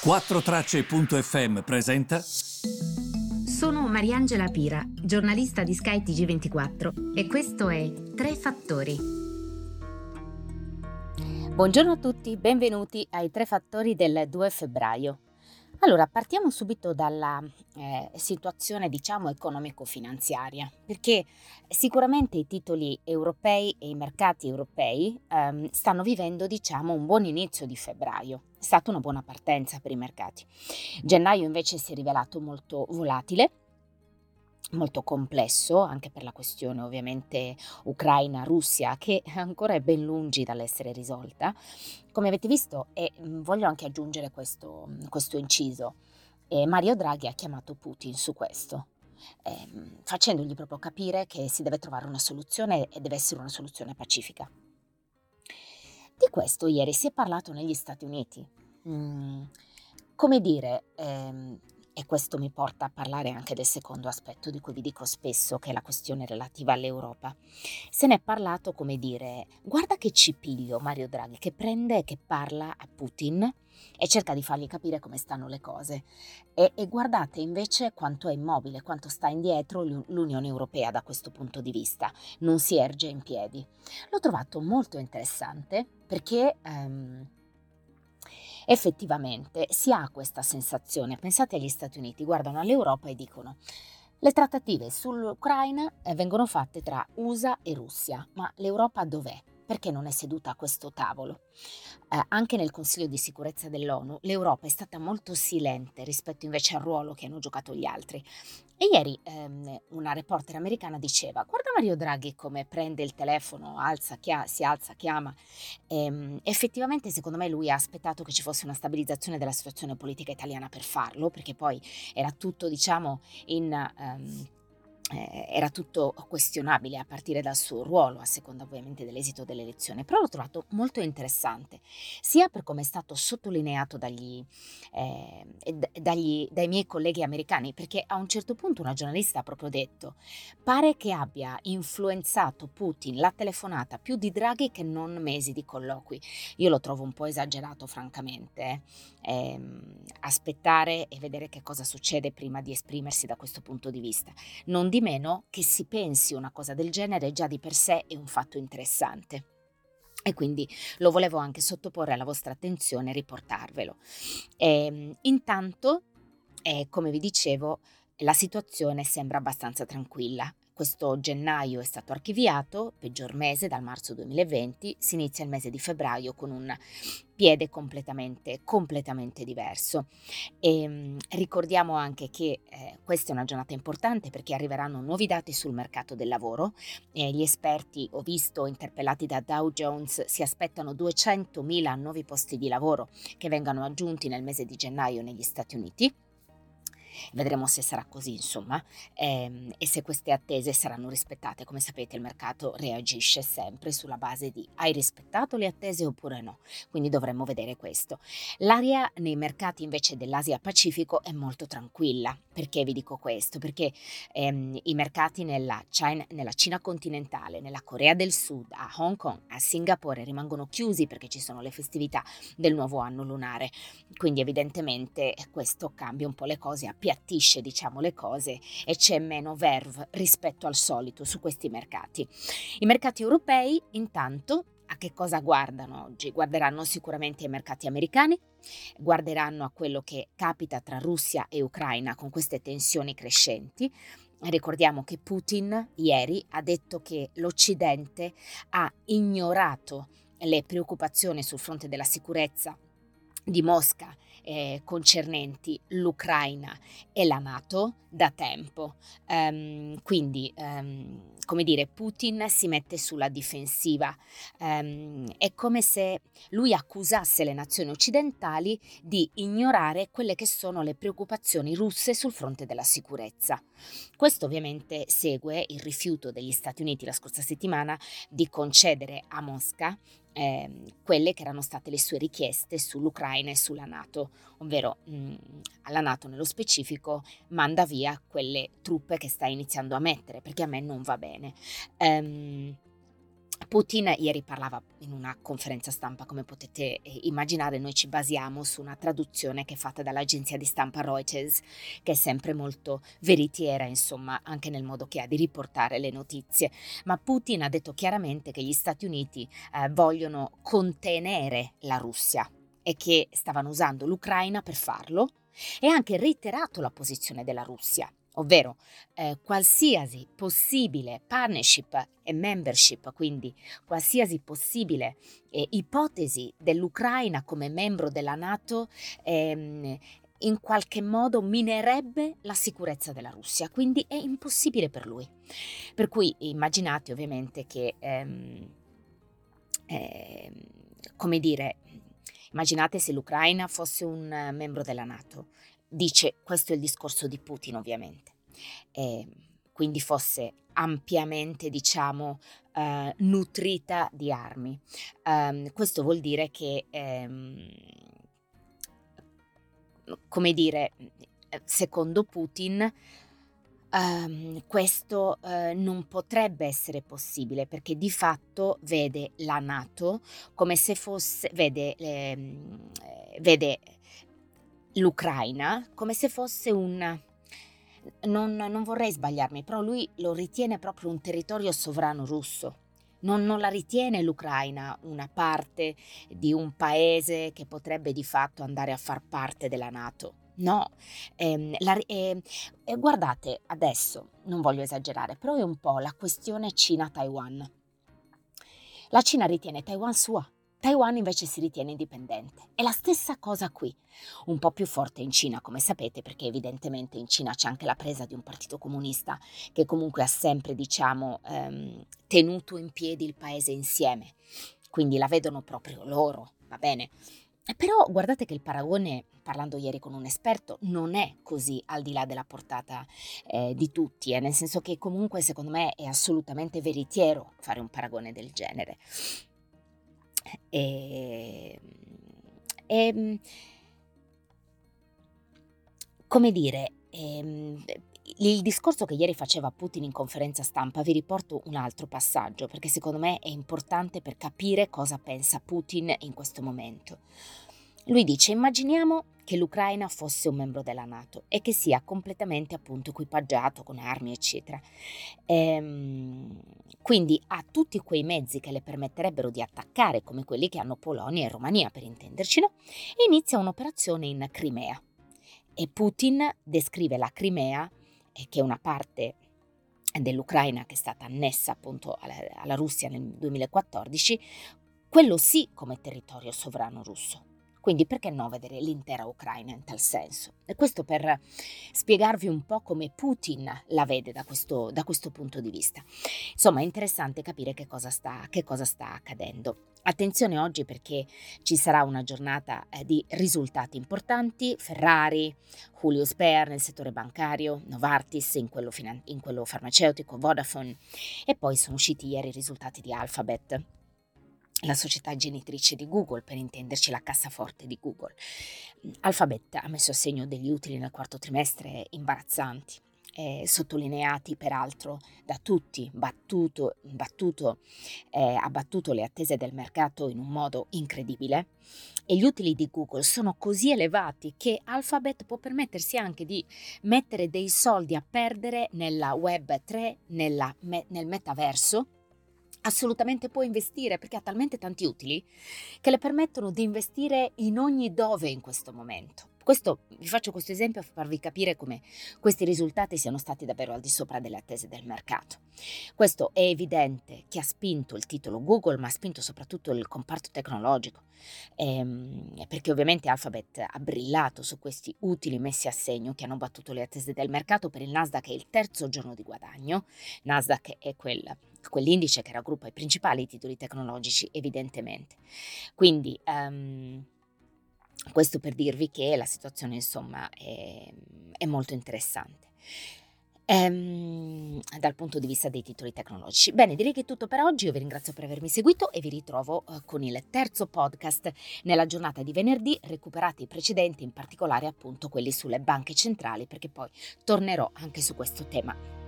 4Tracce.fm presenta. Sono Mariangela Pira, giornalista di Sky TG24 e questo è Tre Fattori. Buongiorno a tutti, benvenuti ai Tre Fattori del 2 febbraio. Allora, partiamo subito dalla eh, situazione, diciamo, economico-finanziaria, perché sicuramente i titoli europei e i mercati europei ehm, stanno vivendo, diciamo, un buon inizio di febbraio. È stata una buona partenza per i mercati. Gennaio invece si è rivelato molto volatile, molto complesso anche per la questione ovviamente Ucraina-Russia che ancora è ben lungi dall'essere risolta. Come avete visto e mm, voglio anche aggiungere questo, questo inciso, eh, Mario Draghi ha chiamato Putin su questo. Eh, facendogli proprio capire che si deve trovare una soluzione e deve essere una soluzione pacifica. Di questo ieri si è parlato negli Stati Uniti. Mm, come dire, ehm, e questo mi porta a parlare anche del secondo aspetto di cui vi dico spesso, che è la questione relativa all'Europa. Se ne è parlato come dire, guarda che ci piglio Mario Draghi, che prende e che parla a Putin e cerca di fargli capire come stanno le cose. E, e, guardate invece quanto è immobile, quanto sta indietro l'Unione Europea da questo punto di vista, non si erge in piedi. L'ho trovato molto interessante perché... Um, effettivamente si ha questa sensazione. Pensate agli Stati Uniti, guardano all'Europa e dicono le trattative sull'Ucraina eh, vengono fatte tra USA e Russia, ma l'Europa dov'è? Perché non è seduta a questo tavolo? Eh, anche nel Consiglio di sicurezza dell'ONU l'Europa è stata molto silente rispetto invece al ruolo che hanno giocato gli altri. E ieri ehm, una reporter americana diceva, guarda Mario Draghi come prende il telefono, alza, chia- si alza, chiama. Ehm, effettivamente secondo me lui ha aspettato che ci fosse una stabilizzazione della situazione politica italiana per farlo, perché poi era tutto diciamo in... Um, eh, era tutto questionabile a partire dal suo ruolo, a seconda ovviamente dell'esito dell'elezione, però l'ho trovato molto interessante, sia per come è stato sottolineato dagli, eh, dagli, dai miei colleghi americani, perché a un certo punto una giornalista ha proprio detto, pare che abbia influenzato Putin la telefonata più di Draghi che non mesi di colloqui. Io lo trovo un po' esagerato, francamente, eh, aspettare e vedere che cosa succede prima di esprimersi da questo punto di vista. Non di meno che si pensi una cosa del genere già di per sé è un fatto interessante. E quindi lo volevo anche sottoporre alla vostra attenzione e riportarvelo. E, ehm, intanto, eh, come vi dicevo, la situazione sembra abbastanza tranquilla. Questo gennaio è stato archiviato, peggior mese dal marzo 2020, si inizia il mese di febbraio con un piede completamente, completamente diverso. E, ehm, ricordiamo anche che eh, questa è una giornata importante perché arriveranno nuovi dati sul mercato del lavoro. Eh, gli esperti, ho visto, interpellati da Dow Jones, si aspettano 200.000 nuovi posti di lavoro che vengano aggiunti nel mese di gennaio negli Stati Uniti. Vedremo se sarà così, insomma, ehm, e se queste attese saranno rispettate. Come sapete, il mercato reagisce sempre sulla base di hai rispettato le attese oppure no. Quindi dovremmo vedere questo. L'area nei mercati invece dell'Asia Pacifico è molto tranquilla. Perché vi dico questo? Perché ehm, i mercati nella Cina, nella Cina continentale, nella Corea del Sud, a Hong Kong, a Singapore rimangono chiusi perché ci sono le festività del nuovo anno lunare. Quindi evidentemente questo cambia un po' le cose a piedi appiattisce diciamo le cose e c'è meno verve rispetto al solito su questi mercati. I mercati europei intanto a che cosa guardano oggi? Guarderanno sicuramente ai mercati americani, guarderanno a quello che capita tra Russia e Ucraina con queste tensioni crescenti. Ricordiamo che Putin ieri ha detto che l'Occidente ha ignorato le preoccupazioni sul fronte della sicurezza di Mosca eh, concernenti l'Ucraina e la Nato da tempo. Um, quindi, um, come dire, Putin si mette sulla difensiva. Um, è come se lui accusasse le nazioni occidentali di ignorare quelle che sono le preoccupazioni russe sul fronte della sicurezza. Questo ovviamente segue il rifiuto degli Stati Uniti la scorsa settimana di concedere a Mosca eh, quelle che erano state le sue richieste sull'Ucraina e sulla Nato, ovvero mh, mm, alla Nato nello specifico manda via quelle truppe che sta iniziando a mettere, perché a me non va bene. Um, Putin ieri parlava in una conferenza stampa, come potete eh, immaginare, noi ci basiamo su una traduzione che è fatta dall'agenzia di stampa Reuters, che è sempre molto veritiera, insomma, anche nel modo che ha di riportare le notizie. Ma Putin ha detto chiaramente che gli Stati Uniti eh, vogliono contenere la Russia e che stavano usando l'Ucraina per farlo e ha anche reiterato la posizione della Russia ovvero eh, qualsiasi possibile partnership e membership, quindi qualsiasi possibile eh, ipotesi dell'Ucraina come membro della Nato, ehm, in qualche modo minerebbe la sicurezza della Russia, quindi è impossibile per lui. Per cui immaginate ovviamente che, ehm, eh, come dire, immaginate se l'Ucraina fosse un membro della Nato dice questo è il discorso di Putin ovviamente, e quindi fosse ampiamente diciamo eh, nutrita di armi. Um, questo vuol dire che, ehm, come dire, secondo Putin, Um, questo uh, non potrebbe essere possibile perché di fatto vede la Nato come se fosse, vede, eh, vede l'Ucraina come se fosse un... Non, non, vorrei sbagliarmi, però lui lo ritiene proprio un territorio sovrano russo. Non, non, la ritiene l'Ucraina una parte di un paese che potrebbe di fatto andare a far parte della Nato. No, ehm, la, eh, eh, guardate, adesso non voglio esagerare, però è un po' la questione Cina-Taiwan. La Cina ritiene Taiwan sua, Taiwan invece si ritiene indipendente. È la stessa cosa qui, un po' più forte in Cina, come sapete, perché evidentemente in Cina c'è anche la presa di un partito comunista che comunque ha sempre, diciamo, ehm, tenuto in piedi il paese insieme. Quindi la vedono proprio loro, va bene? Però guardate che il paragone, parlando ieri con un esperto, non è così al di là della portata eh, di tutti, eh, nel senso che comunque secondo me è assolutamente veritiero fare un paragone del genere. E, e come dire, ehm, il discorso che ieri faceva Putin in conferenza stampa, vi riporto un altro passaggio perché secondo me è importante per capire cosa pensa Putin in questo momento. Lui dice, immaginiamo che l'Ucraina fosse un membro della Nato e che sia completamente appunto equipaggiato con armi, eccetera. Ehm, quindi ha tutti quei mezzi che le permetterebbe di attaccare, come quelli che hanno Polonia e Romania, per intenderci, no? e inizia un'operazione in Crimea. E Putin descrive la Crimea, eh, che è una parte dell'Ucraina che è stata annessa appunto alla, alla Russia nel 2014, quello sì come territorio sovrano russo. Quindi perché no vedere l'intera Ucraina in tal senso? E questo per spiegarvi un po' come Putin la vede da questo, da questo punto di vista. Insomma, è interessante capire che cosa sta, che cosa sta accadendo. Attenzione oggi perché ci sarà una giornata eh, di risultati importanti, Ferrari, Julius Baer nel settore bancario, Novartis in quello, finan- in quello farmaceutico, Vodafone e poi sono usciti ieri i risultati di Alphabet la società genitrice di Google, per intenderci la cassaforte di Google. Alphabet ha messo a segno degli utili nel quarto trimestre imbarazzanti, eh, sottolineati peraltro da tutti, battuto, battuto, eh, ha battuto le attese del mercato in un modo incredibile e gli utili di Google sono così elevati che Alphabet può permettersi anche di mettere dei soldi a perdere nella Web 3, nella, me, nel metaverso, assolutamente può investire perché ha talmente tanti utili che le permettono di investire in ogni dove in questo momento. Questo, vi faccio questo esempio per farvi capire come questi risultati siano stati davvero al di sopra delle attese del mercato. Questo è evidente che ha spinto il titolo Google, ma ha spinto soprattutto il comparto tecnologico, ehm, perché ovviamente Alphabet ha brillato su questi utili messi a segno che hanno battuto le attese del mercato per il Nasdaq è il terzo giorno di guadagno. Nasdaq è quel quell'indice che raggruppa i principali titoli tecnologici, evidentemente. Quindi um, questo per dirvi che la situazione insomma è, è molto interessante. Ehm, dal punto di vista dei titoli tecnologici. Bene, direi che è tutto per oggi. Io vi ringrazio per avermi seguito e vi ritrovo eh, con il terzo podcast nella giornata di venerdì. Recuperate i precedenti, in particolare appunto quelli sulle banche centrali, perché poi tornerò anche su questo tema.